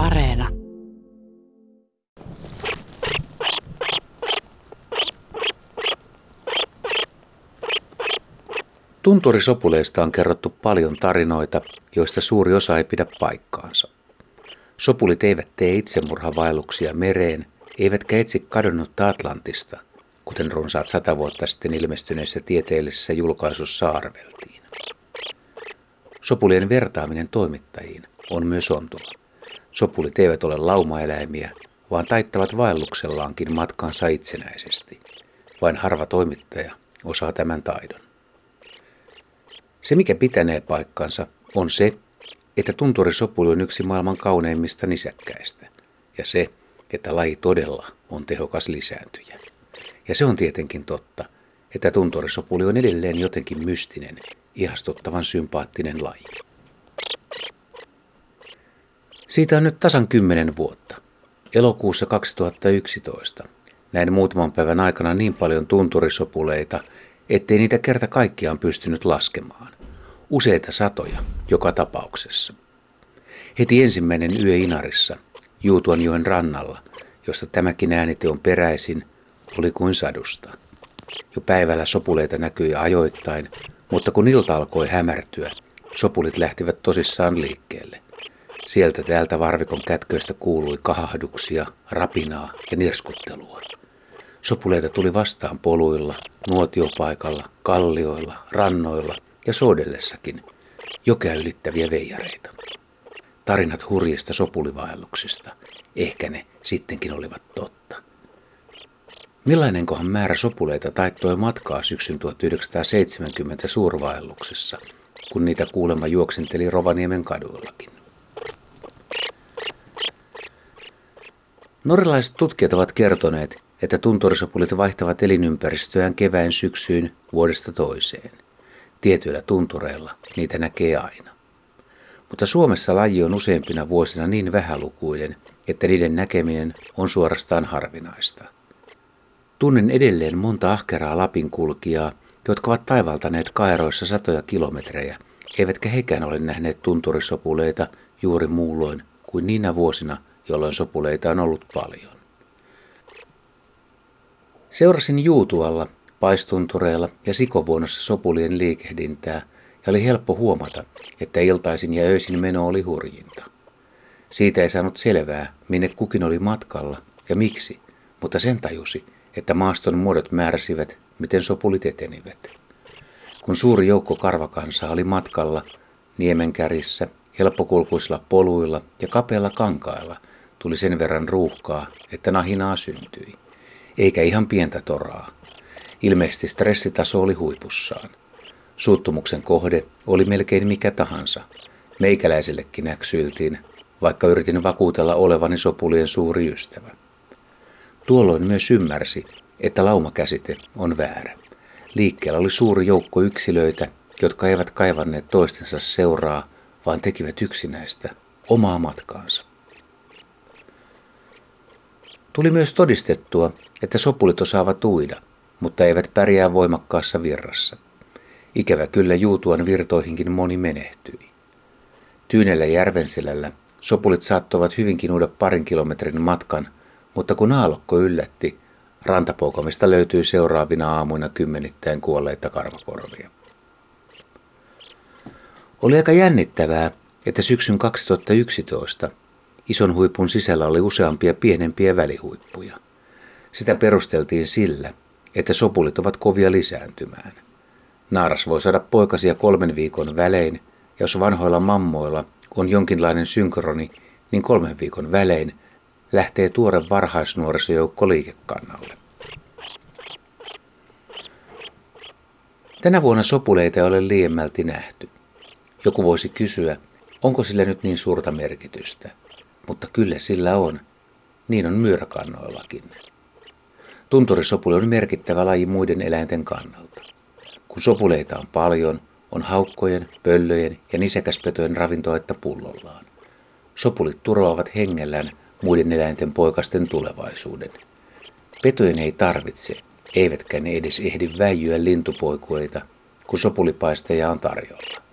Areena. Tunturisopuleista on kerrottu paljon tarinoita, joista suuri osa ei pidä paikkaansa. Sopulit eivät tee itsemurhavaelluksia mereen, eivätkä etsi kadonnutta Atlantista, kuten runsaat sata vuotta sitten ilmestyneessä tieteellisessä julkaisussa arveltiin. Sopulien vertaaminen toimittajiin on myös ontuva. Sopulit eivät ole laumaeläimiä, vaan taittavat vaelluksellaankin matkaansa itsenäisesti. Vain harva toimittaja osaa tämän taidon. Se, mikä pitänee paikkansa, on se, että tunturisopuli on yksi maailman kauneimmista nisäkkäistä. Ja se, että laji todella on tehokas lisääntyjä. Ja se on tietenkin totta, että tunturisopuli on edelleen jotenkin mystinen, ihastuttavan sympaattinen laji. Siitä on nyt tasan kymmenen vuotta. Elokuussa 2011 näin muutaman päivän aikana niin paljon tunturisopuleita, ettei niitä kerta kaikkiaan pystynyt laskemaan. Useita satoja joka tapauksessa. Heti ensimmäinen yö Inarissa, Juutuanjoen rannalla, josta tämäkin äänite on peräisin, oli kuin sadusta. Jo päivällä sopuleita näkyi ajoittain, mutta kun ilta alkoi hämärtyä, sopulit lähtivät tosissaan liikkeelle. Sieltä täältä varvikon kätköistä kuului kahahduksia, rapinaa ja nirskuttelua. Sopuleita tuli vastaan poluilla, nuotiopaikalla, kallioilla, rannoilla ja sodellessakin, jokea ylittäviä veijareita. Tarinat hurjista sopulivaelluksista, ehkä ne sittenkin olivat totta. Millainenkohan määrä sopuleita taittoi matkaa syksyn 1970 suurvaelluksessa, kun niitä kuulemma juoksenteli Rovaniemen kaduillakin. Norjalaiset tutkijat ovat kertoneet, että tunturisopulit vaihtavat elinympäristöään keväin syksyyn vuodesta toiseen. Tietyillä tuntureilla niitä näkee aina. Mutta Suomessa laji on useimpina vuosina niin vähälukuinen, että niiden näkeminen on suorastaan harvinaista. Tunnen edelleen monta ahkeraa Lapin kulkijaa, jotka ovat taivaltaneet kaeroissa satoja kilometrejä, eivätkä hekään ole nähneet tunturisopuleita juuri muulloin kuin niinä vuosina, jolloin sopuleita on ollut paljon. Seurasin Juutualla, paistuntureella ja sikovuonossa sopulien liikehdintää ja oli helppo huomata, että iltaisin ja öisin meno oli hurjinta. Siitä ei saanut selvää, minne kukin oli matkalla ja miksi, mutta sen tajusi, että maaston muodot määräsivät, miten sopulit etenivät. Kun suuri joukko karvakansaa oli matkalla, niemenkärissä, helppokulkuisilla poluilla ja kapeilla kankailla, tuli sen verran ruuhkaa, että nahinaa syntyi eikä ihan pientä toraa. Ilmeisesti stressitaso oli huipussaan. Suuttumuksen kohde oli melkein mikä tahansa. Meikäläisellekin näksyiltiin, vaikka yritin vakuutella olevani sopulien suuri ystävä. Tuolloin myös ymmärsi, että laumakäsite on väärä. Liikkeellä oli suuri joukko yksilöitä, jotka eivät kaivanneet toistensa seuraa, vaan tekivät yksinäistä omaa matkaansa. Tuli myös todistettua, että sopulit osaavat uida, mutta eivät pärjää voimakkaassa virrassa. Ikävä kyllä juutuan virtoihinkin moni menehtyi. Tyynellä järvenselällä sopulit saattoivat hyvinkin uida parin kilometrin matkan, mutta kun aallokko yllätti, rantapoukamista löytyi seuraavina aamuina kymmenittäin kuolleita karvakorvia. Oli aika jännittävää, että syksyn 2011 ison huipun sisällä oli useampia pienempiä välihuippuja – sitä perusteltiin sillä, että sopulit ovat kovia lisääntymään. Naaras voi saada poikasia kolmen viikon välein, ja jos vanhoilla mammoilla on jonkinlainen synkroni, niin kolmen viikon välein lähtee tuore varhaisnuorisojoukko liikekannalle. Tänä vuonna sopuleita ei ole liiemmälti nähty. Joku voisi kysyä, onko sillä nyt niin suurta merkitystä. Mutta kyllä sillä on. Niin on myyräkannoillakin. Tunturisopuli on merkittävä laji muiden eläinten kannalta. Kun sopuleita on paljon, on haukkojen, pöllöjen ja nisäkäspetojen ravintoaetta pullollaan. Sopulit turvaavat hengellään muiden eläinten poikasten tulevaisuuden. Petojen ei tarvitse, eivätkä ne edes ehdi väijyä lintupoikueita, kun sopulipaisteja on tarjolla.